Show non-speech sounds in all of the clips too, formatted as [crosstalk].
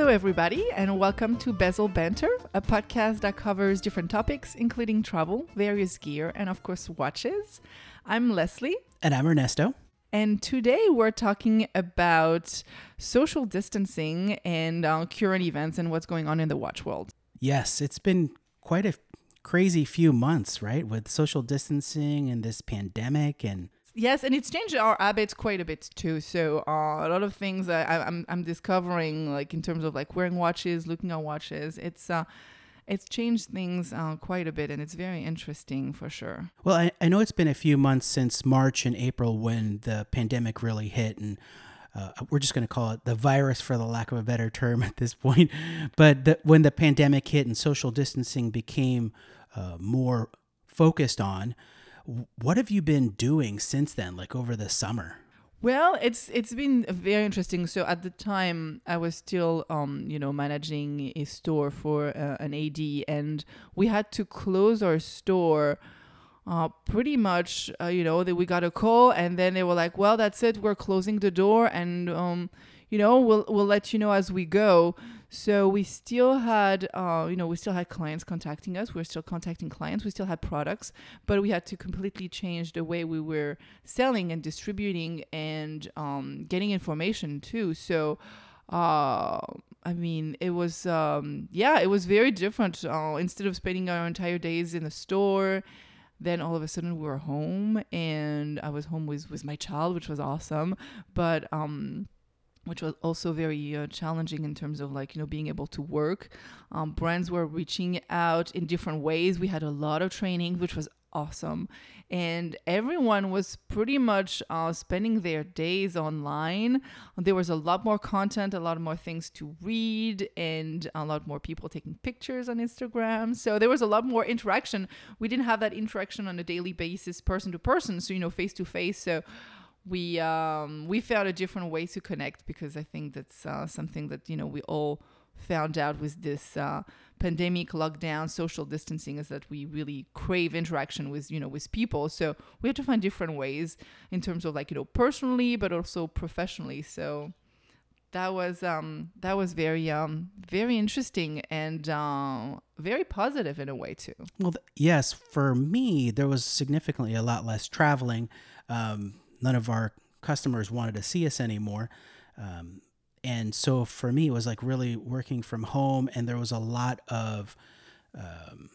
Hello, everybody, and welcome to Bezel Banter, a podcast that covers different topics, including travel, various gear, and of course, watches. I'm Leslie. And I'm Ernesto. And today we're talking about social distancing and uh, current events and what's going on in the watch world. Yes, it's been quite a crazy few months, right? With social distancing and this pandemic and Yes, and it's changed our habits quite a bit too. So uh, a lot of things I, I'm I'm discovering, like in terms of like wearing watches, looking at watches, it's uh, it's changed things uh, quite a bit, and it's very interesting for sure. Well, I, I know it's been a few months since March and April when the pandemic really hit, and uh, we're just going to call it the virus for the lack of a better term [laughs] at this point. But the, when the pandemic hit and social distancing became uh, more focused on, what have you been doing since then, like over the summer? Well, it's it's been very interesting. So at the time, I was still, um, you know, managing a store for uh, an AD, and we had to close our store. Uh, pretty much, uh, you know, that we got a call, and then they were like, "Well, that's it. We're closing the door, and um, you know, we'll we'll let you know as we go." So we still had, uh, you know, we still had clients contacting us. We are still contacting clients. We still had products, but we had to completely change the way we were selling and distributing and um, getting information too. So, uh, I mean, it was, um, yeah, it was very different. Uh, instead of spending our entire days in the store, then all of a sudden we were home and I was home with, with my child, which was awesome. But, um, which was also very uh, challenging in terms of like you know being able to work. Um, brands were reaching out in different ways. We had a lot of training which was awesome. And everyone was pretty much uh, spending their days online. There was a lot more content a lot more things to read and a lot more people taking pictures on instagram. So there was a lot more interaction. We didn't have that interaction on a daily basis person to person so you know face to face. So we um, we found a different way to connect because I think that's uh, something that you know we all found out with this uh, pandemic lockdown social distancing is that we really crave interaction with you know with people. So we have to find different ways in terms of like you know personally but also professionally. So that was um that was very um very interesting and uh, very positive in a way too. Well th- yes for me there was significantly a lot less traveling um none of our customers wanted to see us anymore. Um, and so for me, it was like really working from home, and there was a lot of, um,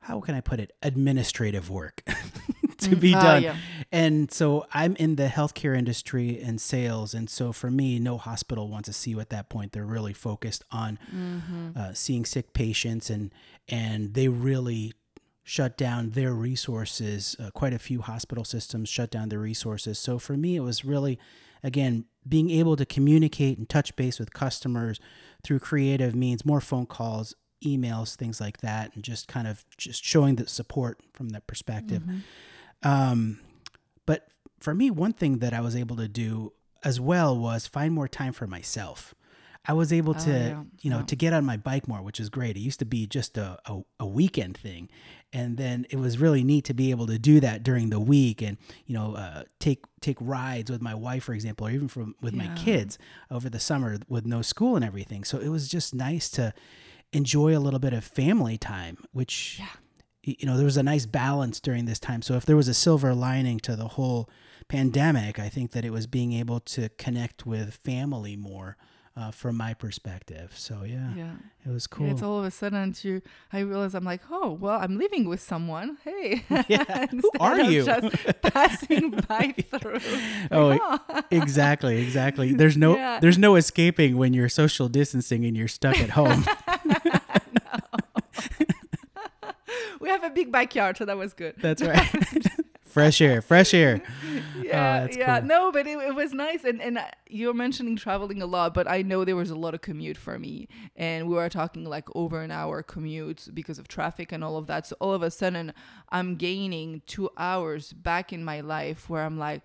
how can I put it, administrative work [laughs] to be uh, done. Yeah. And so I'm in the healthcare industry and sales. And so for me, no hospital wants to see you at that point. They're really focused on mm-hmm. uh, seeing sick patients, and and they really shut down their resources. Uh, quite a few hospital systems shut down their resources. So for me, it was really, again, being able to communicate and touch base with customers through creative means, more phone calls, emails, things like that, and just kind of just showing the support from that perspective. Mm-hmm. Um, but for me, one thing that I was able to do as well was find more time for myself. I was able oh, to, yeah. you know, yeah. to get on my bike more, which is great. It used to be just a, a, a, weekend thing. And then it was really neat to be able to do that during the week and, you know, uh, take, take rides with my wife, for example, or even from with yeah. my kids over the summer with no school and everything. So it was just nice to enjoy a little bit of family time, which, you know, there was a nice balance during this time. So if there was a silver lining to the whole pandemic, I think that it was being able to connect with family more uh, from my perspective. So yeah, yeah, it was cool. Yeah, it's all of a sudden to I realize I'm like, oh well, I'm living with someone. Hey, [laughs] yeah. [laughs] who are you? Just [laughs] passing by through. oh, like, oh. exactly, exactly. There's no yeah. there's no escaping when you're social distancing and you're stuck at home. we have a big backyard, so that was good. That's right fresh air, fresh air. [laughs] yeah, oh, yeah. Cool. No, but it, it was nice. And and uh, you're mentioning traveling a lot, but I know there was a lot of commute for me, and we were talking like over an hour commute because of traffic and all of that. So all of a sudden, I'm gaining two hours back in my life where I'm like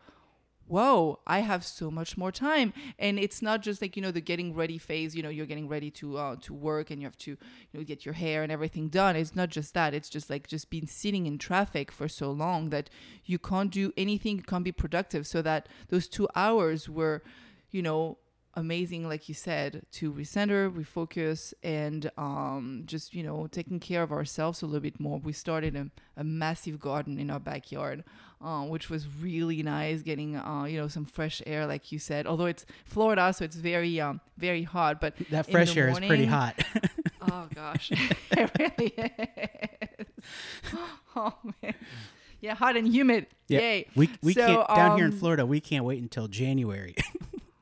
whoa i have so much more time. And it's not just like you know the getting ready phase you know you're getting ready to uh, to work and you have to you know get your hair and everything done. It's not just that. It's just like just being sitting in traffic for so long that you can't do anything you can't be productive. So that those two hours were you know amazing, like you said, to recenter, refocus, and um, just you know taking care of ourselves a little bit more. We started a, a massive garden in our backyard, uh, which was really nice. Getting uh, you know some fresh air, like you said. Although it's Florida, so it's very um, very hot, but That in fresh the air is pretty hot. [laughs] Oh gosh, [laughs] it really is. [laughs] Oh man, yeah, hot and humid. Yeah. Yay. we we So, can't down here in um, Florida. We can't wait until January,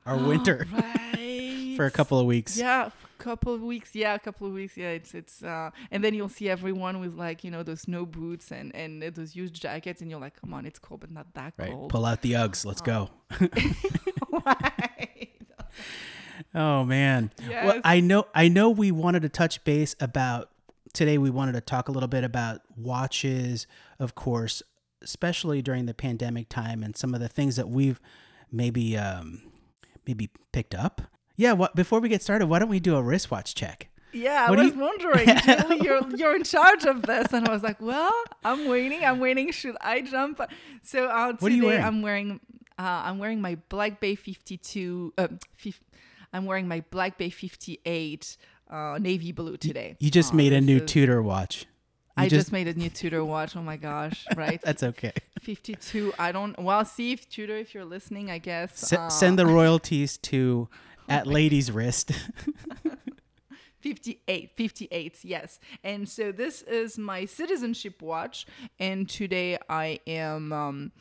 our winter, [laughs] right. for a couple of weeks. Yeah, a couple of weeks. Yeah, a couple of weeks. Yeah, it's it's uh, and then you'll see everyone with like you know those snow boots and and those huge jackets, and you're like, come on, it's cold, but not that Right. cold. Pull out the Uggs. Let's go. [laughs] right. Oh man. Well, I know I know we wanted to touch base about today we wanted to talk a little bit about watches, of course, especially during the pandemic time and some of the things that we've maybe um maybe picked up. Yeah, what before we get started, why don't we do a wristwatch check? Yeah, I What do was you- wondering, [laughs] you're you're in charge of this, and I was like, well, I'm waiting, I'm waiting. Should I jump? So uh, today What are you wearing? I'm wearing uh, I'm wearing my Black Bay 52. Uh, fif- I'm wearing my Black Bay 58 uh, navy blue today. You just Uh, made a new is- Tudor watch. You I just, made a new Tudor watch. Oh my gosh, [laughs] right? That's okay. 52. I don't. Well, see if Tudor, if you're listening, I guess. S- uh, send the [laughs] royalties to at lady's wrist. [laughs] 58 58 yes and so this is my citizenship watch and today i am um,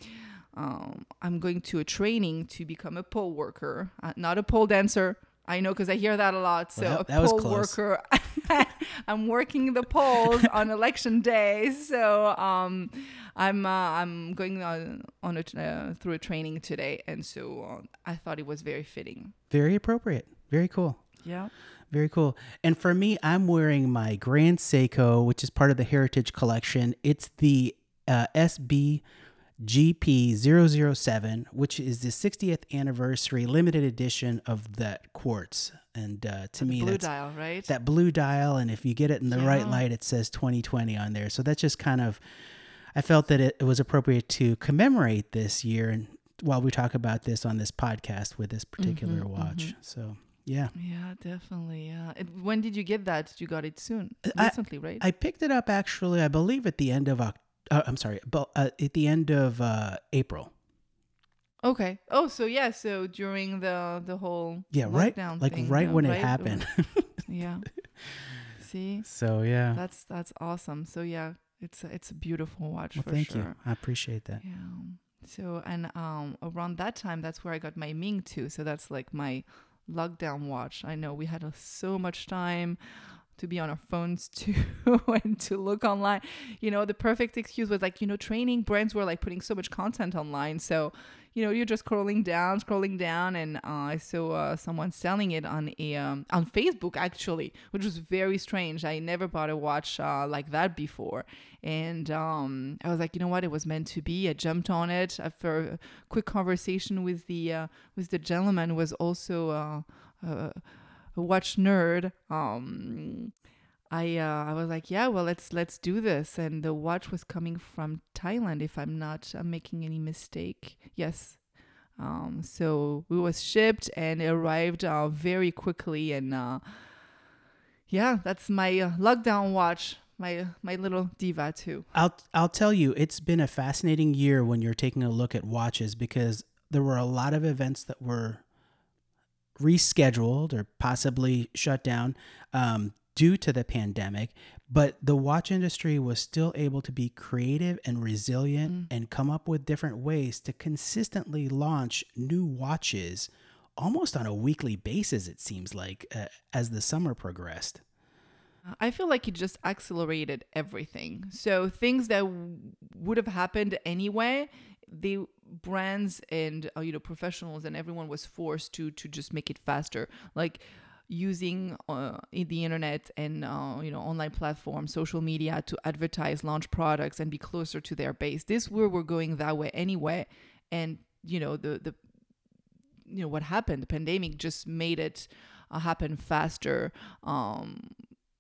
um, i'm going to a training to become a poll worker uh, not a pole dancer i know because i hear that a lot so Well, a that was pole close. worker [laughs] i'm working the polls on election day so um, i'm uh, i'm going on, on a, uh, through a training today and so uh, i thought it was very fitting Very appropriate. Very cool. yeah Very cool. And for me, I'm wearing my Grand Seiko, which is part of the Heritage Collection. It's the uh, SBGP007, which is the 60th anniversary limited edition of that quartz. And uh, to me, blue that's dial right that blue dial. And if you get it in the right light, it says 2020 on there. So that's just kind of, I felt that it, it was appropriate to commemorate this year. And while we talk about this on this podcast with this particular Mhm, watch. So, yeah. Yeah, definitely. Yeah. It, when did you get that? You got it soon, I- recently, right? I picked it up actually, I believe at the end of Oc- uh, I'm sorry, but uh, at the end of uh, April. okay. Oh, so yeah. So during the the whole Yeah, right, lockdown like thing, right when it right? happened. [laughs] yeah. See, so yeah, that's that's awesome. So yeah, it's a, it's a beautiful watch well, for thank sure. you. I appreciate that. Yeah. So and um around that time, that's where I got my Ming too. So that's like my lockdown watch. I know we had uh, so much time to be on our phones [laughs] too and to look online. You know, the perfect excuse was like, you know, training brands were like putting so much content online. So, you know, you're just scrolling down, scrolling down, and uh, I saw uh, someone selling it on a um, on Facebook actually, which was very strange. I never bought a watch uh, like that before, and um, I was like, you know what, it was meant to be. I jumped on it after a quick conversation with the uh, with the gentleman was also uh, a watch nerd. Um, I uh, I was like, yeah, well, let's let's do this. And the watch was coming from Thailand, if I'm not uh, making any mistake. Yes. Um, so it was shipped and it arrived uh, very quickly. And uh, yeah, that's my uh, lockdown watch, my my little diva too. I'll I'll tell you, it's been a fascinating year when you're taking a look at watches because there were a lot of events that were rescheduled or possibly shut down um, due to the pandemic, but the watch industry was still able to be creative and resilient and come up with different ways to consistently launch new watches almost on a weekly basis it seems like uh, as the summer progressed I feel like it just accelerated everything. So things that w- would have happened anyway, the brands and uh, you know professionals and everyone was forced to to just make it faster, like using uh, the internet and uh, you know online platforms, social media to advertise, launch products, and be closer to their base. This where we were going that way anyway, and you know the the you know what happened the pandemic just made it uh, happen faster um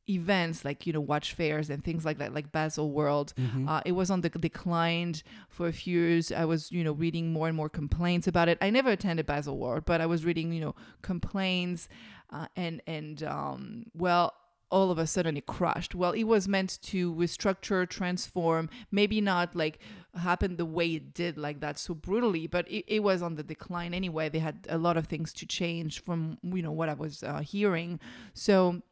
events like you know watch fairs and things like that like Basel World uh, it was on the decline for a few years. I was you know reading more and more complaints about it. I never attended Basel World but I was reading you know complaints uh, and and um, well all of a sudden it crashed. Well it was meant to restructure transform maybe not like happen the way it did like that so brutally but it, it was on the decline anyway. They had a lot of things to change from you know what i was uh, hearing. So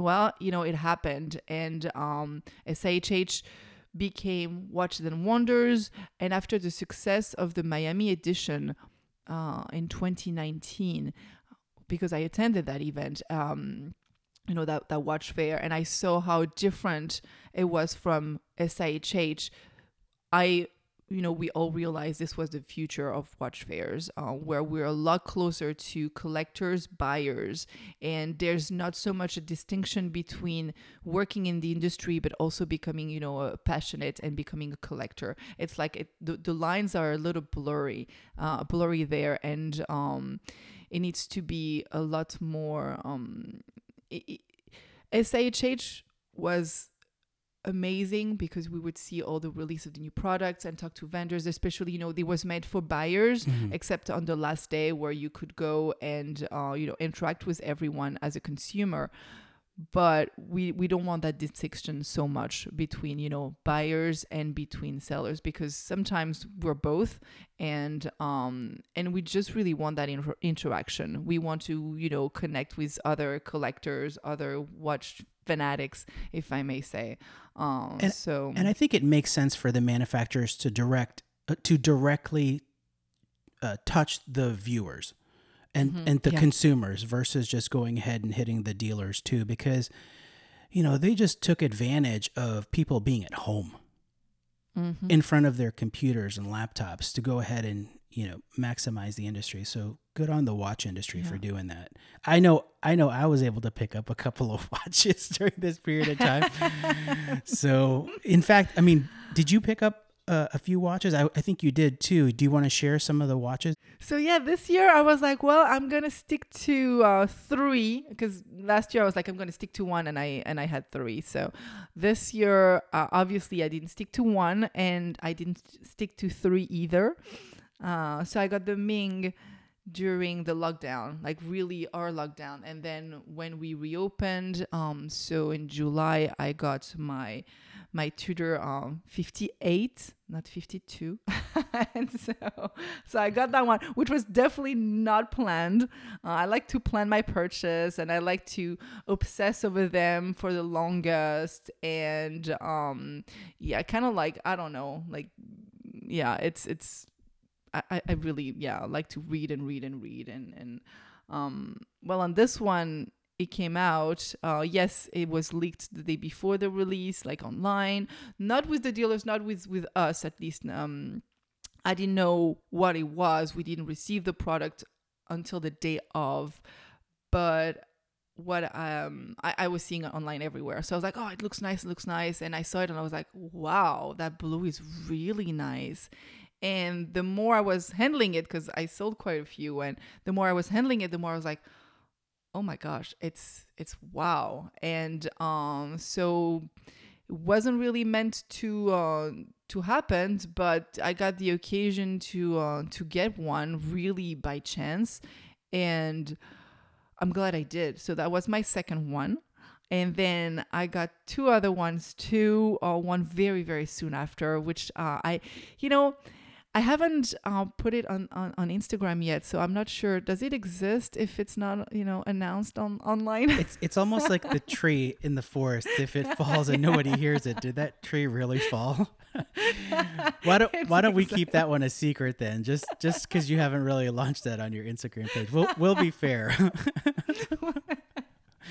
well, you know, it happened, and um, SIHH became Watches and Wonders. And after the success of the Miami edition uh, in 2019, because I attended that event, um, you know, that, that watch fair, and I saw how different it was from SIHH, I you know, we all realized this was the future of watch fairs, uh, where we're a lot closer to collectors, buyers, and there's not so much a distinction between working in the industry but also becoming, you know, a passionate and becoming a collector. It's like it, the the lines are a little blurry, uh, blurry there, and um, it needs to be a lot more. Um, it, it, SIHH was amazing because we would see all the release of the new products and talk to vendors especially you know it was made for buyers Mm-hmm. except on the last day where you could go and uh, you know interact with everyone as a consumer but we we don't want that distinction so much between you know buyers and between sellers because sometimes we're both and um and we just really want that inter- interaction. We want to you know connect with other collectors other watch fanatics if i may say. Um And- so And I think it makes sense for the manufacturers to direct uh, to directly uh, touch the viewers and and the Mm-hmm. Yeah. consumers versus just going ahead and hitting the dealers too because you know they just took advantage of people being at home Mhm. in front of their computers and laptops to go ahead and you know maximize the industry so good on the watch industry for doing that i know i know i was able to pick up a couple of [laughs] watches during this period of time [laughs] so in fact i mean did you pick up uh, a few watches I, I think you did too do you want to share some of the watches So yeah, this year I was like, well, I'm gonna stick to uh, three because last year I was like, I'm gonna stick to one, and I and I had three. So this year, uh, obviously, I didn't stick to one, and I didn't stick to three either. Uh, so I got the Ming during the lockdown, like really our lockdown, and then when we reopened, um, so in July I got my my Tudor um 58, not 52, [laughs] and so so I got that one, which was definitely not planned. Uh, I like to plan my purchase, and I like to obsess over them for the longest, and um yeah, kind of like I don't know, like yeah, it's it's I, I- really yeah like to read and read and read and and um well on this one it came out uh yes it was leaked the day before the release like online. Not with the dealers not with with us at least um I didn't know what it was. We didn't receive the product until the day of. But what um I, I was seeing it online everywhere. So i was like oh it looks nice it looks nice. And i saw it and i was like wow that blue is really nice. And the more i was handling it because i sold quite a few and the more i was handling it the more i was like oh my gosh it's it's wow and um so it wasn't really meant to uh to happen but i got the occasion to uh to get one really by chance and i'm glad i did so that was my second one and then I got two other ones too. Uh, one very very soon after, which uh, I, you know, I haven't uh, put it on, on on Instagram yet, so I'm not sure. Does it exist if it's not you know announced on online? it's it's almost like the [laughs] tree in the forest. If it falls and nobody hears it did that tree really fall? [laughs] Why don't why don't we keep that one a secret then? Just just because you haven't really launched that on your instagram page. We'll, we'll be fair [laughs]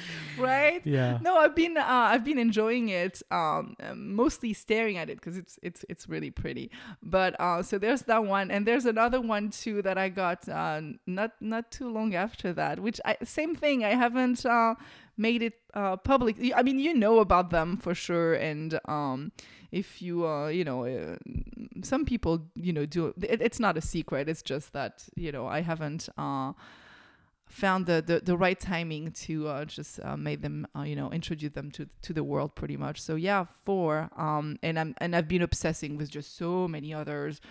[laughs] right? Yeah. No, I've been uh, I've been enjoying it. Um, um, mostly staring at it because it's it's it's really pretty. But uh, so there's that one, and there's another one too that I got uh, not not too long after that. Which I same thing. I haven't uh, made it uh, public. I mean, you know about them for sure, and um, if you uh, you know, uh, some people you know do. It, it's not a secret. It's just that you know I haven't uh found the, the, the right timing to uh, just uh, make them uh, you know introduce them to to the world pretty much. So yeah four um and i'm and i've been obsessing with just so many others.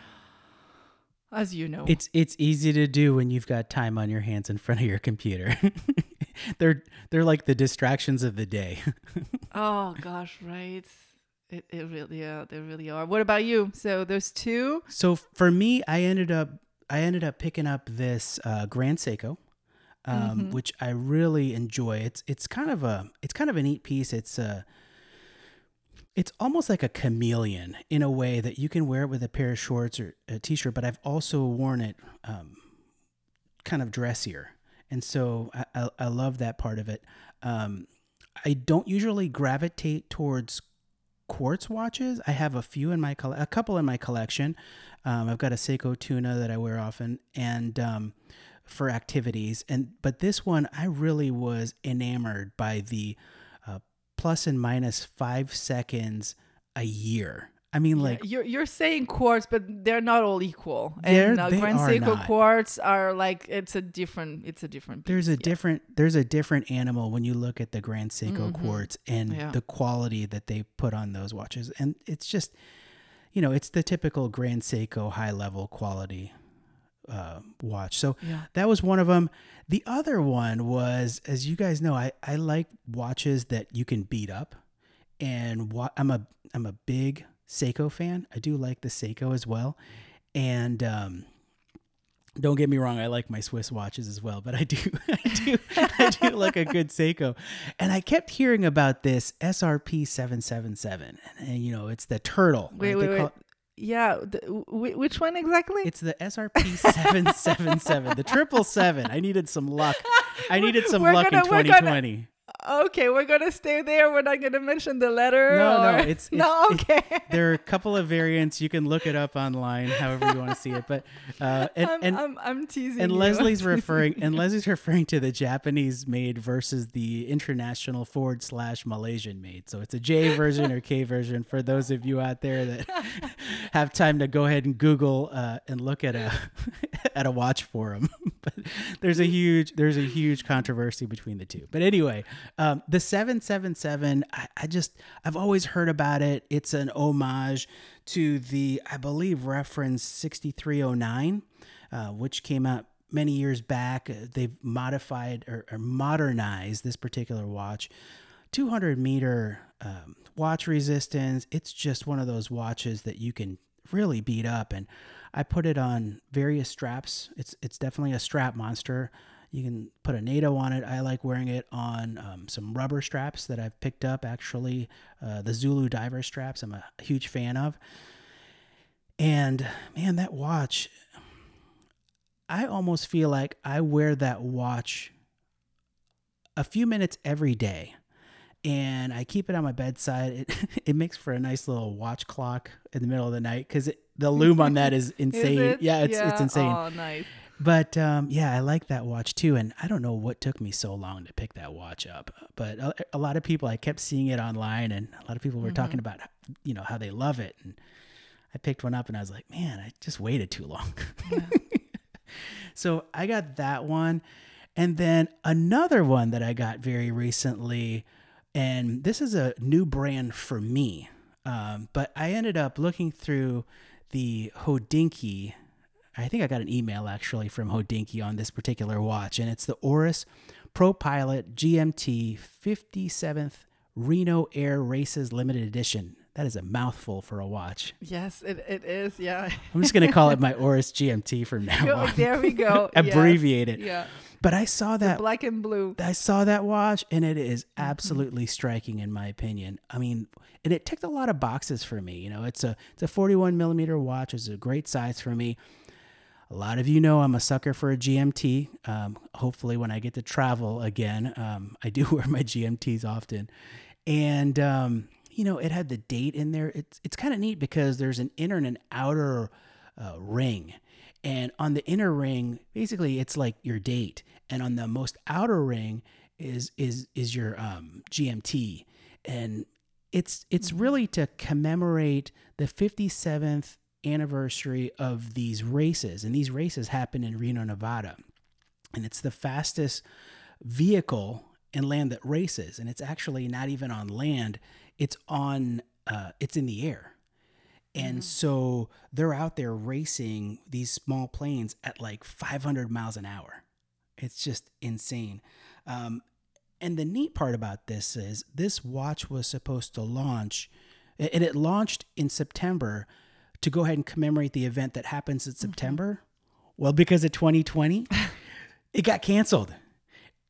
As you know. It's it's easy to do when you've got time on your hands in front of your computer. [laughs] they're they're like the distractions of the day. [laughs] oh gosh right. It, it really yeah they really are. What about you? So those two? So for me, I ended up I ended up picking up this uh, Grand Seiko, um, which I really enjoy. It's it's kind of a it's kind of a neat piece. It's a it's almost like a chameleon in a way that you can wear it with a pair of shorts or a t-shirt, but I've also worn it um, kind of dressier, and so I, I, I love that part of it. Um, I don't usually gravitate towards quartz watches. I have a few in my coll- a couple in my collection. Um, I've got a Seiko Tuna that I wear often, and um, for activities. And but this one, I really was enamored by the uh, plus and minus five seconds a year. I mean, like you're you're saying quartz, but they're not all equal. And uh, Grand Seiko quartz are like it's a different it's a different. there's a yeah. different there's a different animal when you look at the Grand Seiko quartz and Mm-hmm. Yeah. the quality that they put on those watches, and it's just you know it's the typical Grand Seiko high level quality uh, watch. So Yeah. that was one of them. The other one was, as you guys know, I I like watches that you can beat up, and wa- I'm a I'm a big Seiko fan. I do like the Seiko as well, and um, don't get me wrong, I like my Swiss watches as well, but I do, [laughs] I do, I do like a good Seiko. And I kept hearing about this SRP seven seven seven, and you know, it's the turtle. Wait, right? Wait, wait. Yeah, the, w- which one exactly? It's the SRP seven seven seven, the triple seven. I needed some luck. I [laughs] needed some We're luck in gonna- we're twenty twenty. Okay, we're gonna stay there. We're not gonna mention the letter. No, no, or- [laughs] it's- no. it's- Okay. There are a couple of variants. You can look it up online, however you want to see it. But uh, and I'm, and I'm, I'm teasing. and you. Leslie's [laughs] referring and Leslie's referring to the Japanese made versus the international forward slash Malaysian made. So it's a J version or K [laughs] version for those of you out there that have time to go ahead and Google uh, and look at a at a watch forum. But there's a huge there's a huge controversy between the two. But anyway, um, the seven seven seven. I, just I've always heard about it. It's an homage to the I believe reference sixty three oh nine uh, which came out many years back. Uh, They've modified or, or modernized this particular watch. 200 meter um, watch resistance. It's just one of those watches that you can really beat up. And I put it on various straps. It's it's definitely a strap monster. You can put a NATO on it. I like wearing it on um, some rubber straps that I've picked up. Actually, uh, the Zulu diver straps. I'm a huge fan of. And man, that watch I almost feel like I wear that watch a few minutes every day. And I keep it on my bedside. It [laughs] it makes for a nice little watch clock in the middle of the night because the lume on that is [laughs] Is insane. it? Yeah, it's it's insane. Oh, nice. But um, yeah, I like that watch too. And I don't know what took me so long to pick that watch up. But a, a lot of people, I kept seeing it online, and a lot of people were talking about you know how they love it. And I picked one up, and I was like, man, I just waited too long. [laughs] so I got that one. And then another one that I got very recently, and this is a new brand for me. Um, but I ended up looking through the Hodinkee. I think I got an email actually from Hodinkee on this particular watch, and it's the Oris Pro Pilot GMT 57th Reno Air Races Limited Edition. That is a mouthful for a watch. Yes, it, it is. Yeah. I'm just going to call it my [laughs] Oris GMT from now on. there we go. Yes. [laughs] Abbreviate it. Yeah. But I saw that Black and blue. I saw that watch and it is Mm-hmm. absolutely striking in my opinion. I mean, and it ticked a lot of boxes for me. You know, it's a it's a 41 millimeter watch. It's a great size for me. A lot of you know I'm a sucker for a GMT. Um, hopefully, when I get to travel again, um, I do [laughs] wear my GMTs often. And um, you know, it had the date in there. It's it's kind of neat because there's an inner and an outer uh, ring, and on the inner ring, basically, it's like your date, and on the most outer ring is is is your um, GMT, and it's it's really to commemorate the 57th anniversary of these races, and these races happen in Reno, Nevada. and it's the fastest vehicle in land that races, and it's actually not even on land; it's on uh, it's in the air. And so they're out there racing these small planes at like 500 miles an hour. It's just insane. Um, and the neat part about this is this watch was supposed to launch, and it launched in September to go ahead and commemorate the event that happens in September. Well, because of 2020, [laughs] it got canceled.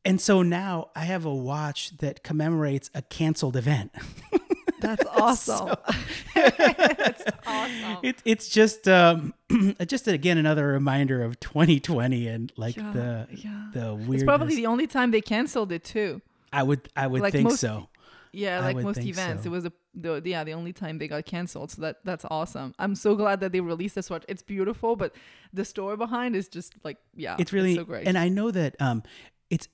And so now I have a watch that commemorates a canceled event. [laughs] That's awesome. [laughs] That's awesome. it, it's just um, [clears throat] just again another reminder of 2020 and like Yeah, the yeah. the weirdness. It's probably the only time they canceled it too. I would I would like think most- so. Yeah, I like most events, so. it was a the, yeah the only time they got canceled. So that that's awesome. I'm so glad that they released this watch. It's beautiful, but the story behind is just like yeah, It's really so great. and I know that um it's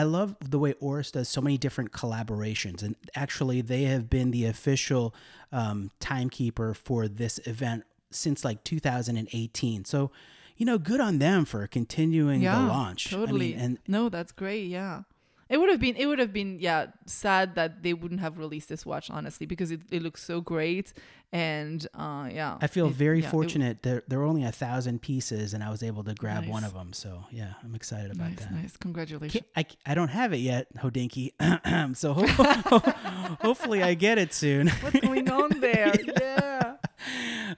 I, love the way Oris does so many different collaborations and actually they have been the official um, timekeeper for this event since like 2018. So you know, good on them for continuing yeah, the launch. Totally. I mean, and no, that's great. Yeah. It would have been it would have been yeah sad that they wouldn't have released this watch honestly because it, it looks so great and uh yeah I feel it- very yeah, fortunate. there, there were only a thousand pieces, and I was able to grab one of them. So yeah, I'm excited about nice that. nice congratulations I, I don't have it yet, Hodinkee. [clears throat] so ho- hopefully I get it soon. [laughs] what's going on [laughs] there yeah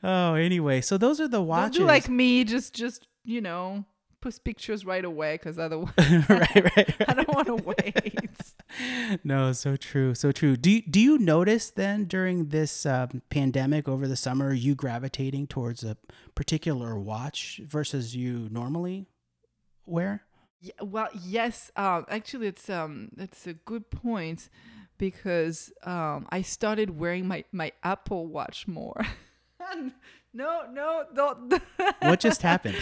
oh, anyway, so those are the don't watches. do like me just just you know post pictures right away because otherwise [laughs] right, right, right. [laughs] I don't want to wait [laughs] No, so true, so true. Do you, do you notice then during this um, pandemic over the summer you gravitating towards a particular watch versus you normally wear? Yeah, well, yes. Um, actually, it's um, it's a good point because um, I started wearing my my Apple Watch more. No, no, don't. What just [laughs] happened?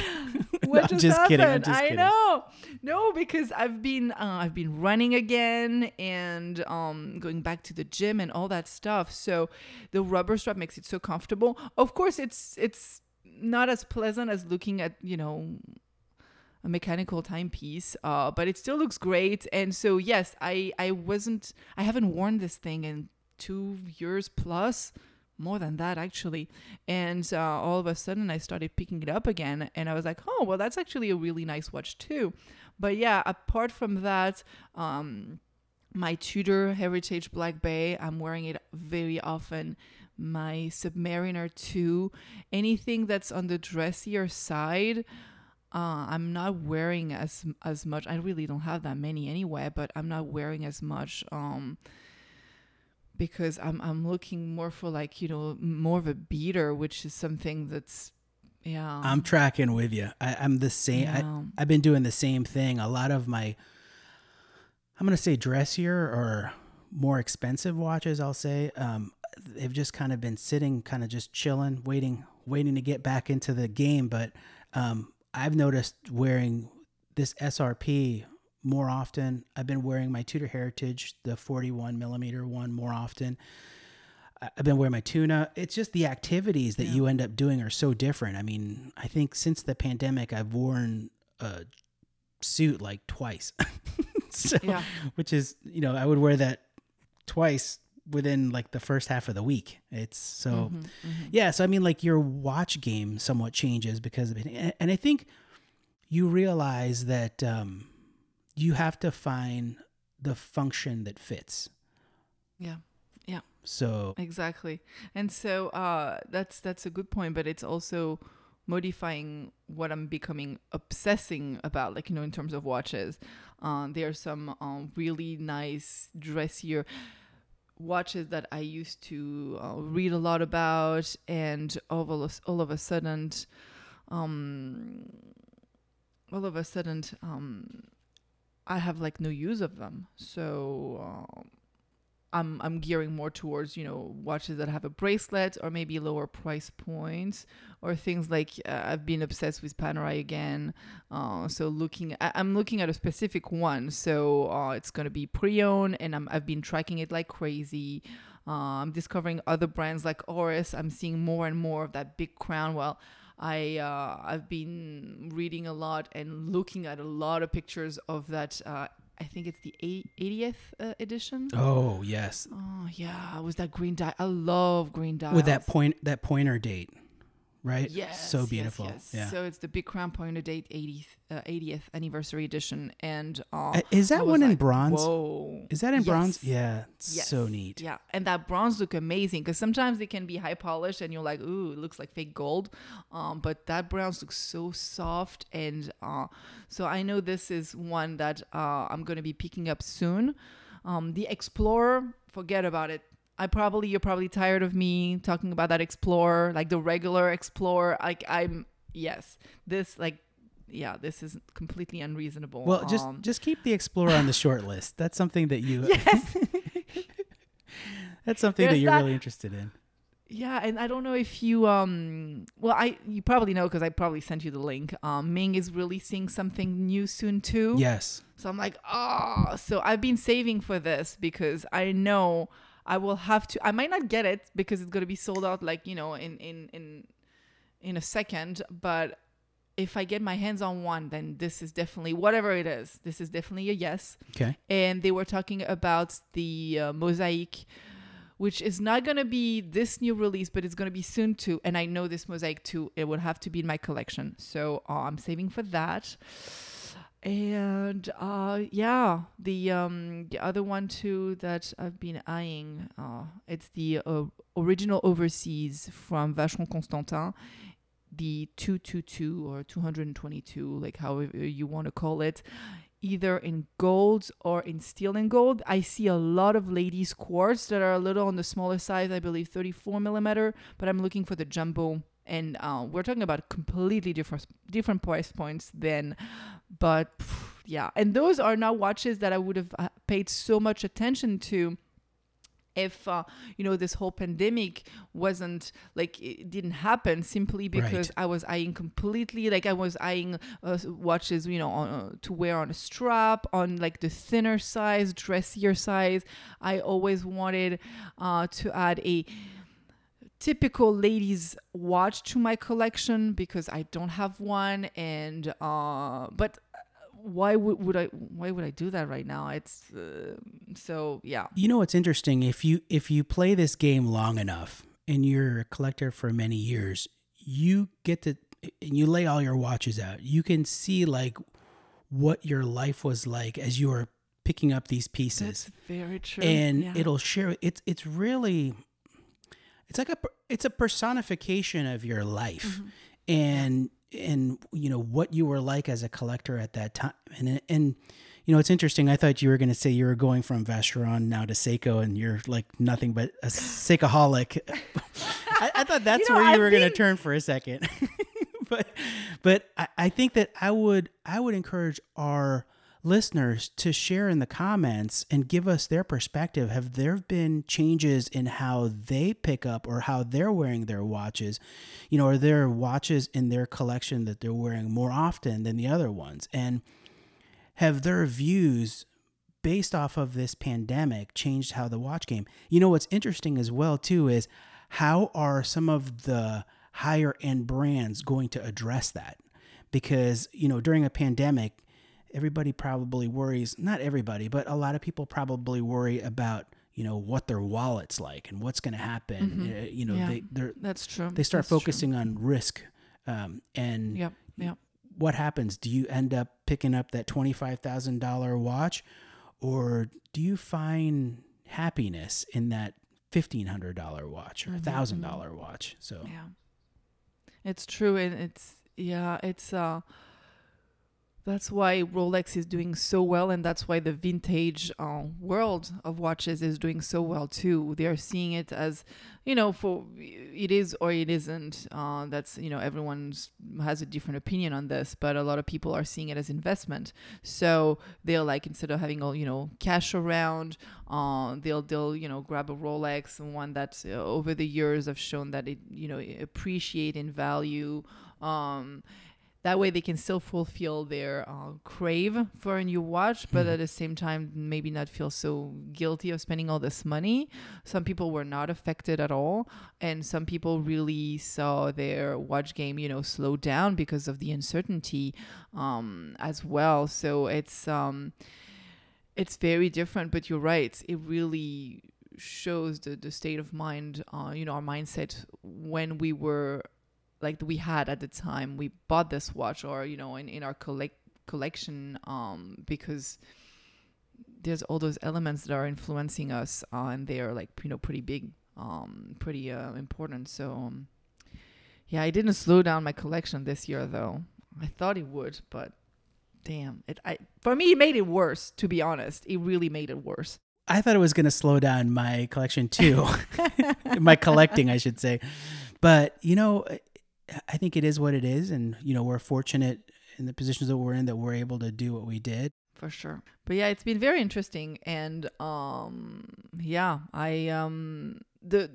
what I'm just, just happened? kidding, I'm just I kidding. know. No, because I've been uh, I've been running again and um, going back to the gym and all that stuff. So the rubber strap makes it so comfortable. Of course, it's it's not as pleasant as looking at you know a mechanical timepiece, uh, but it still looks great. And so yes, I I wasn't I haven't worn this thing in two years plus, more than that actually. And uh, all of a sudden, I started picking it up again, and I was like, oh well, that's actually a really nice watch too. But yeah, apart from that, um, my Tudor Heritage Black Bay, I'm wearing it very often. My Submariner 2, anything that's on the dressier side, uh, I'm not wearing as as much. I really don't have that many anyway, but I'm not wearing as much um, because I'm I'm looking more for like you know more of a beater, which is something that's yeah. I'm tracking with you. I, I'm the same. yeah. I, I've been doing the same thing. A lot of my, I'm gonna say dressier or more expensive watches. I'll say um, they've just kind of been sitting, kind of just chilling, waiting, waiting to get back into the game. But um, I've noticed wearing this SRP more often. I've been wearing my Tudor Heritage, the 41 millimeter one, more often. I've been wearing my tuna. It's just the activities that Yeah. you end up doing are so different. I mean, I think since the pandemic, I've worn a suit like twice. [laughs] so, Yeah. which is, you know, I would wear that twice within like the first half of the week. It's so, Mhm, mhm. yeah. So, I mean, like your watch game somewhat changes because of it. And, and I think you realize that um, you have to find the function that fits. yeah. Yeah. So, exactly and so uh that's that's a good point but it's also modifying what i'm becoming obsessing about like you know in terms of watches um there are some um really nice dressier watches that i used to uh, read a lot about and all of a, all of a sudden um all of a sudden um i have like no use of them so um I'm I'm gearing more towards you know watches that have a bracelet or maybe lower price points or things like uh, I've been obsessed with Panerai again. Uh, so looking, I, I'm looking at a specific one. So uh, it's gonna be pre-owned, and I'm, I've been tracking it like crazy. Uh, I'm discovering other brands like Oris. I'm seeing more and more of that big crown. Well, I uh, I've been reading a lot and looking at a lot of pictures of that. Uh, I think it's the 80th uh, edition. Oh yes, Oh yeah, was that green dye? I love green dye. with that point that pointer date, right? Yes, so yes, beautiful. yes. Yeah. So it's the Big Crown Pointer Date 80th uh, 80th anniversary edition, and uh, Uh, is that one in bronze? Whoa. Is that in bronze? Yeah, it's Yes. so neat. Yeah, and that bronze look amazing because sometimes they can be high polished and you're like, ooh, it looks like fake gold. Um, but that bronze looks so soft, and uh, so I know this is one that uh, I'm gonna be picking up soon. Um, the Explorer, forget about it. I probably you're probably tired of me talking about that Explorer, like the regular Explorer. Like I'm yes, this like yeah, this is completely unreasonable. Well, just Um, just keep the Explorer on the short list. That's something that you. [laughs] yes. [laughs] That's something that you're that- really interested in. Yeah, and I don't know if you um well I you probably know because I probably sent you the link. Um Ming is releasing something new soon too. Yes. So I'm like, oh so I've been saving for this because I know I will have to I might not get it because it's gonna be sold out like, you know, in in in in a second, but if I get my hands on one, then this is definitely whatever it is. This is definitely a yes Okay. and they were talking about the uh, mosaic which is not going to be this new release but it's going to be soon too and i know this mosaic too it would have to be in my collection so uh, i'm saving for that and uh yeah the um the other one too that i've been eyeing uh it's the uh, original overseas from vacheron constantin the 222 or 222 like however you want to call it either in gold or in steel and gold. I see a lot of ladies quartz that are a little on the smaller size, I believe 34 millimeter, but I'm looking for the jumbo. And uh, we're talking about completely different different price points then, but pff, yeah, and those are now watches that I would have uh, paid so much attention to if uh, you know this whole pandemic wasn't like it didn't happen simply because Right. I was eyeing completely like I was eyeing uh, watches you know on, uh, to wear on a strap on like the thinner size dressier size I always wanted uh, to add a typical ladies watch to my collection because I don't have one and uh but why would, would I why would I do that right now it's uh, so yeah You know what's interesting? If you if you play this game long enough and you're a collector for many years, you get to and you lay all your watches out. You can see like what your life was like as you were picking up these pieces. That's very true. and yeah. it'll share it's it's really it's like a it's a personification of your life Mm-hmm. and and you know what you were like as a collector at that time. And and you know it's interesting. I thought you were going to say you were going from vacheron now to seiko and you're like nothing but a seikoholic. [laughs] I, I thought that's know, where you I've were going to turn for a second. [laughs] But but I, I think that I would I would encourage our listeners to share in the comments and give us their perspective. Have there been changes in how they pick up or how they're wearing their watches? You know, are there watches in their collection that they're wearing more often than the other ones? And have their views based off of this pandemic changed how the watch game? You know what's interesting as well too is how are some of the higher end brands going to address that? Because, you know, during a pandemic, everybody probably worries, not everybody, but a lot of people probably worry about, you know, what their wallet's like and what's going to happen. Uh, you know, Mm-hmm. Yeah. they they're, that's true they start That's true. focusing on risk. Um, and yep yep what happens? Do you end up picking up that $25,000 watch or do you find happiness in that $1,500 watch or a $1,000 watch? So, yeah it's true and it's yeah it's uh that's why Rolex is doing so well, and that's why the vintage uh, world of watches is doing so well too. They are seeing it as, you know, for it is or it isn't. Uh, that's you know everyone has a different opinion on this, but a lot of people are seeing it as investment. So they'll like instead of having all you know cash around, uh, they'll they'll you know grab a Rolex and one that uh, over the years have shown that it you know appreciate in value. Um, that way they can still fulfill their uh, crave for a new watch but Mhm. at the same time maybe not feel so guilty of spending all this money. Some people were not affected at all and some people really saw their watch game you know slow down because of the uncertainty um, as well. So it's um, it's very different but you're right. It really shows the, the state of mind uh, you know our mindset when we were like we had at the time we bought this watch or you know in, in our collect collection um because there's all those elements that are influencing us uh, and they are like you know pretty big um pretty uh, important. So um, yeah i didn't slow down my collection this year though. I thought it would but damn it i for me it made it worse to be honest. It really made it worse. I thought it was going to slow down my collection too, [laughs] [laughs] my collecting, I should say. But you know, I think it is what it is, and you know, we're fortunate in the positions that we're in that we're able to do what we did. for sure but yeah it's been very interesting and um yeah i um the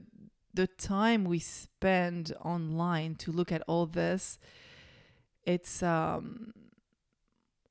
the time we spend online to look at all this it's um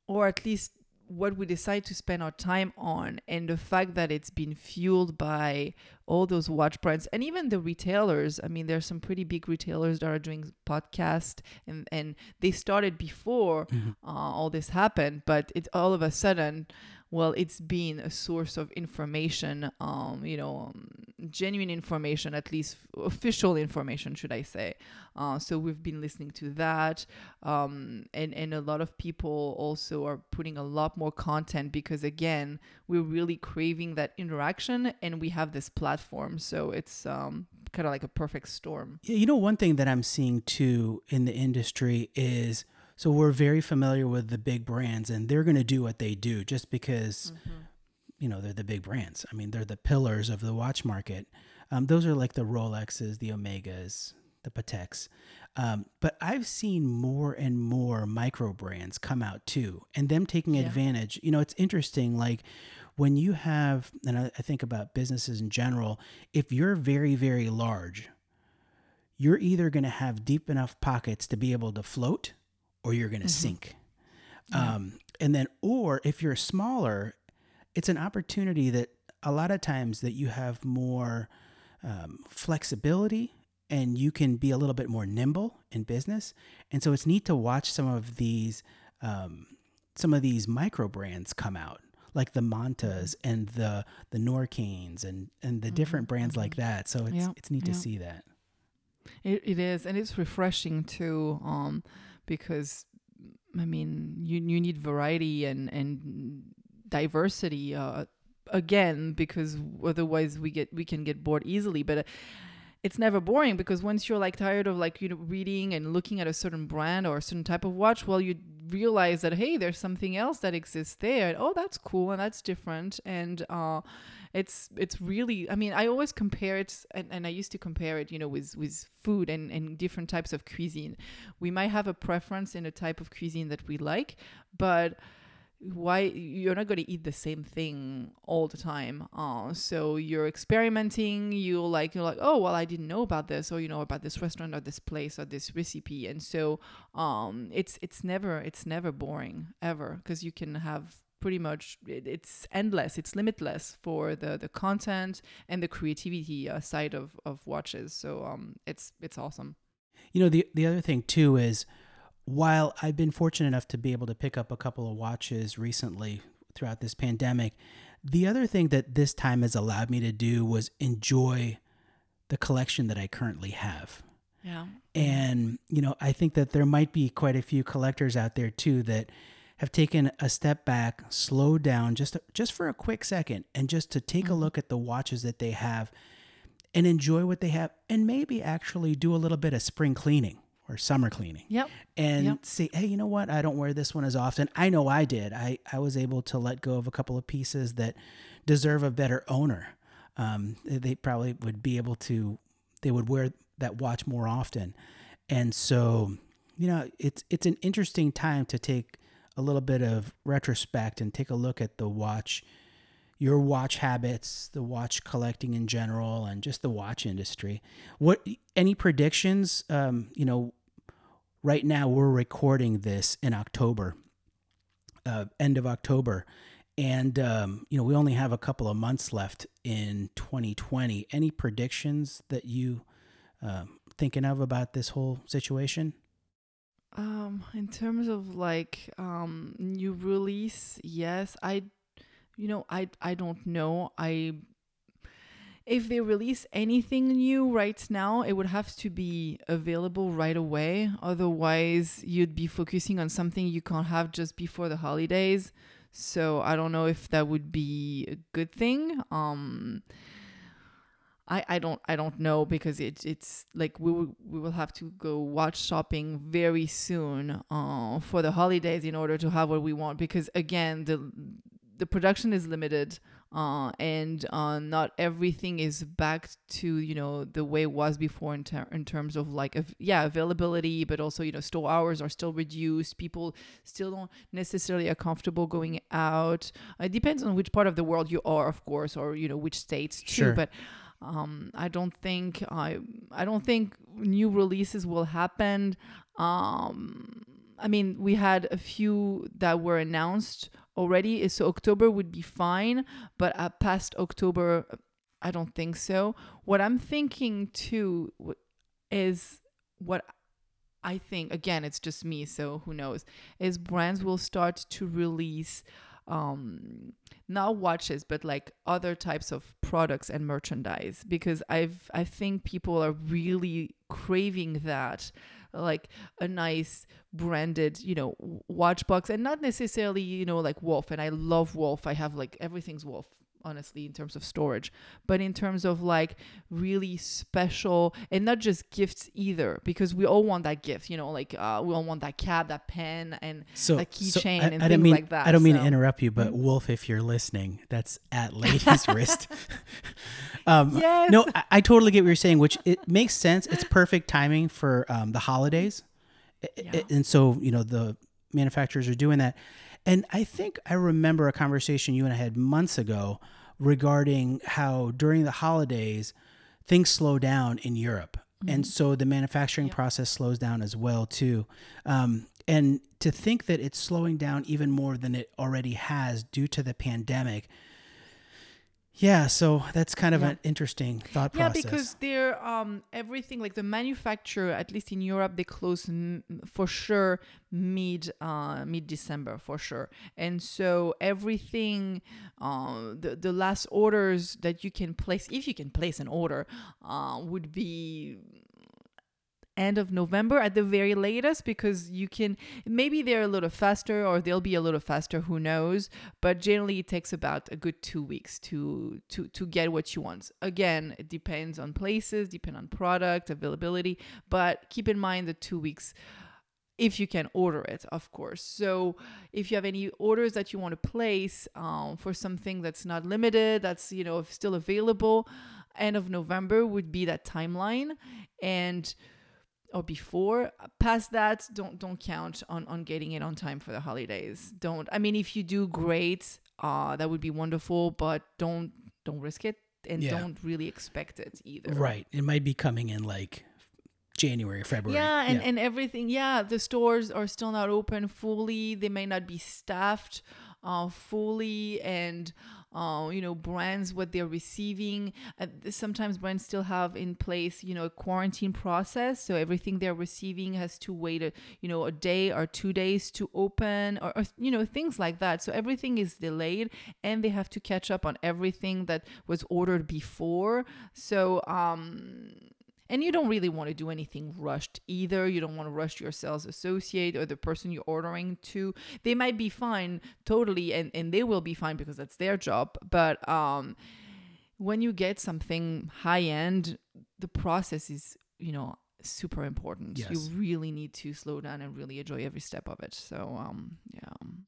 or at least what we decide to spend our time on and the fact that it's been fueled by all those watch brands and even the retailers i mean there's some pretty big retailers that are doing podcast and and they started before Mhm. uh, all this happened but it's all of a sudden well it's been a source of information um you know um, genuine information at least official information should i say. Uh, so we've been listening to that um and and a lot of people also are putting a lot more content because again we're really craving that interaction and we have this platform. So it's um kind of like a perfect storm. Yeah, You know, one thing that I'm seeing too in the industry is so we're very familiar with the big brands and they're going to do what they do just because, you know, they're the big brands. I mean, they're the pillars of the watch market. Um, those are like the Rolexes, the Omegas, the Pateks. Um, but I've seen more and more micro brands come out too and them taking Yeah. advantage. You know, it's interesting. Like when you have, and I, I think about businesses in general, if you're very, very large, you're either going to have deep enough pockets to be able to float or you're going to sink. Yeah. Um, and then, or if you're smaller, it's an opportunity that a lot of times that you have more um, flexibility and you can be a little bit more nimble in business. And so it's neat to watch some of these, um, some of these micro brands come out like the Montas and the the Norqains and and the different brands like that. So it's Yeah, it's neat to see that. It, it is, and it's refreshing too, um, because I mean, you you need variety and and diversity. Uh, again, because otherwise we get we can get bored easily. But uh, it's never boring because once you're like tired of like you know reading and looking at a certain brand or a certain type of watch, well, you realize that hey, there's something else that exists there. Oh, that's cool and that's different. And uh, it's it's really i mean i always compare it and, and i used to compare it you know with with food and and different types of cuisine. We might have a preference in a type of cuisine that we like but why you're not going to eat the same thing all the time uh, so you're experimenting you like you're like oh well i didn't know about this or you know about this restaurant or this place or this recipe and so um it's it's never it's never boring ever because you can have pretty much it, it's endless it's limitless for the the content and the creativity uh, side of of watches. So um it's it's awesome. You know, the the other thing too is while I've been fortunate enough to be able to pick up a couple of watches recently throughout this pandemic, the other thing that this time has allowed me to do was enjoy the collection that I currently have. yeah. And, you know, I think that there might be quite a few collectors out there too that have taken a step back, slowed down just just for a quick second and just to take a look at the watches that they have and enjoy what they have and maybe actually do a little bit of spring cleaning or summer cleaning yep and Yep. say, hey, you know what? I don't wear this one as often. I know I did. I, I was able to let go of a couple of pieces that deserve a better owner. Um, they probably would be able to, they would wear that watch more often. And so, you know, it's, it's an interesting time to take a little bit of retrospect and take a look at the watch, your watch habits, the watch collecting in general, and just the watch industry. What, any predictions, um, you know, right now we're recording this in October, uh, end of October, and um, you know we only have a couple of months left in 2020. Any predictions that you uh, thinking of about this whole situation? Um, in terms of like um new release, yes, I, you know, I I don't know. I if they release anything new right now, it would have to be available right away. Otherwise, you'd be focusing on something you can't have just before the holidays. So I don't know if that would be a good thing. Um, I, I don't I don't know because it's it's like we will we will have to go watch shopping very soon uh, for the holidays in order to have what we want because again the the production is limited uh, and uh, not everything is back to you know the way it was before in, ter- in terms of like av- yeah availability but also you know store hours are still reduced people still don't necessarily are comfortable going out it depends on which part of the world you are of course or you know which states too Sure. but um, I don't think I I don't think new releases will happen. Um, I mean, we had a few that were announced already, so October would be fine, but past October, I don't think so. What I'm thinking too is what I think again, it's just me, so who knows? Is brands will start to release um not watches but like other types of products and merchandise because i've i think people are really craving that like a nice branded you know watch box and not necessarily you know like wolf and i love wolf i have like everything's wolf honestly in terms of storage but in terms of like really special and not just gifts either because we all want that gift you know like uh, we all want that cap that pen and So, so keychain I, and I don't things mean like that, I don't mean to interrupt you, but Wolf, if you're listening, that's at [laughs] Ladies Wrist. [laughs] um, Yes. No, I, I totally get what you're saying, which it makes sense. It's perfect timing for um, the holidays, I- I- Yeah. and so you know the manufacturers are doing that. And I think I remember a conversation you and I had months ago regarding how during the holidays things slow down in Europe. And so the manufacturing process slows down as well too. Um, and to think that it's slowing down even more than it already has due to the pandemic. Yeah, so that's kind of Yeah. an interesting thought Yeah, process. Yeah, because they're um everything like the manufacturer, at least in Europe, they close m- for sure mid uh mid December for sure, and so everything, uh, the the last orders that you can place, if you can place an order, uh, would be end of November at the very latest because you can maybe they're a little faster or they'll be a little faster who knows but generally it takes about a good 2 weeks to to to get what you want again it depends on places depend on product availability but keep in mind the 2 weeks if you can order it, of course. So if you have any orders that you want to place um, for something that's not limited, that's you know still available, end of November would be that timeline, and or before past that don't don't count on on getting it on time for the holidays don't i mean if you do great uh that would be wonderful but don't don't risk it and Yeah. don't really expect it either right. It might be coming in like January, February. Yeah, and, and everything. Yeah, the stores are still not open fully. They may not be staffed uh, fully, and uh, you know, brands what they're receiving. Uh, sometimes brands still have in place, you know, a quarantine process. So everything they're receiving has to wait a you know a day or two days to open, or, or you know things like that. So everything is delayed, and they have to catch up on everything that was ordered before. So um and you don't really want to do anything rushed either. You don't want to rush your sales associate or the person you're ordering to. They might be fine totally and, and they will be fine because that's their job. But um when you get something high end, the process is, you know, super important. Yes. You really need to slow down and really enjoy every step of it. So um yeah.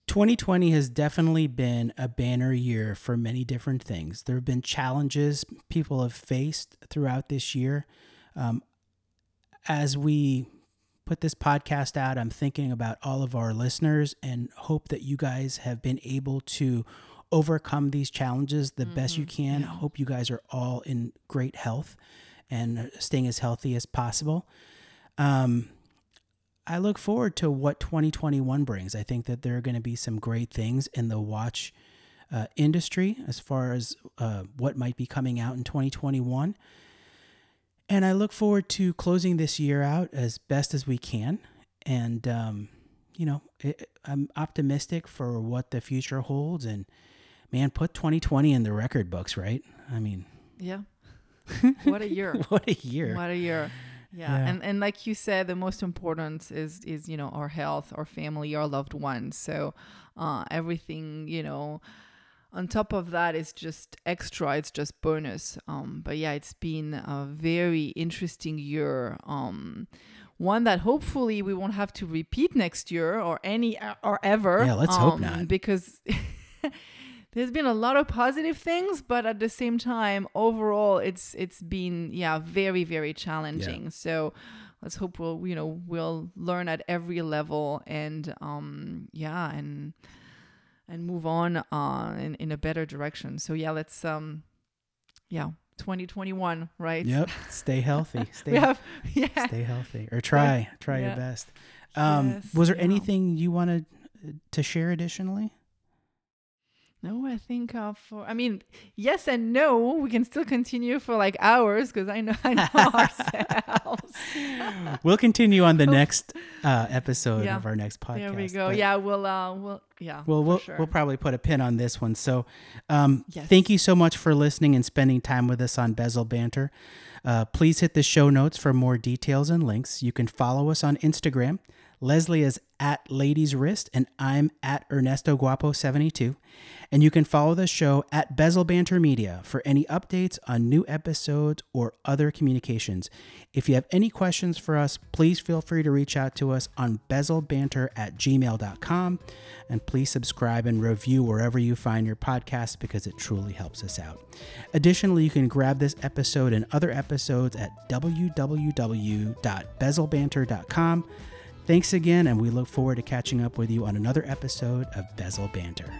2020 has definitely been a banner year for many different things. There have been challenges people have faced throughout this year. Um, as we put this podcast out, I'm thinking about all of our listeners and hope that you guys have been able to overcome these challenges the best you can. Hope you guys are all in great health and staying as healthy as possible. Um, I look forward to what 2021 brings. I think that there are going to be some great things in the watch uh, industry as far as uh, what might be coming out in 2021. And I look forward to closing this year out as best as we can. And, um, you know, it, I'm optimistic for what the future holds. And, man, put 2020 in the record books, right? I mean, yeah. [laughs] what a year. what a year. What a year. Yeah. Yeah. And and like you said, the most important is is, you know, our health, our family, our loved ones. So uh everything, you know, on top of that it's just extra, it's just bonus. Um but yeah, it's been a very interesting year. Um one that hopefully we won't have to repeat next year or any or ever. Yeah, let's hope um, not. Because [laughs] there's been a lot of positive things but at the same time overall it's it's been yeah very very challenging so let's hope we'll you know we'll learn at every level and um yeah and and move on uh in, in a better direction so yeah let's um yeah 2021 right Yep. Stay [laughs] healthy. Stay we have yeah stay healthy or try try Yeah. your best. Um, Yes, was there yeah. anything you wanted to share additionally? No, I think uh, for I mean, yes and no. We can still continue for like hours because I know [laughs] I know ourselves. [laughs] we'll continue on the [laughs] next uh, episode Yeah. of our next podcast. there we go. Yeah, we'll uh, we'll yeah. Well, we'll sure. we'll probably put a pin on this one. So, um, Yes. thank you so much for listening and spending time with us on Bezel Banter. Uh, please hit the show notes for more details and links. You can follow us on Instagram. Leslie is at Ladies Wrist, and I'm at Ernesto Guapo 72. And you can follow the show at Bezel Banter Media for any updates on new episodes or other communications. If you have any questions for us, please feel free to reach out to us on bezelbanter at gmail.com. And please subscribe and review wherever you find your podcast because it truly helps us out. Additionally, you can grab this episode and other episodes at www.bezelbanter.com. Thanks again, and we look forward to catching up with you on another episode of Bezel Banter.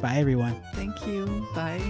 Bye, everyone. Thank you. Bye.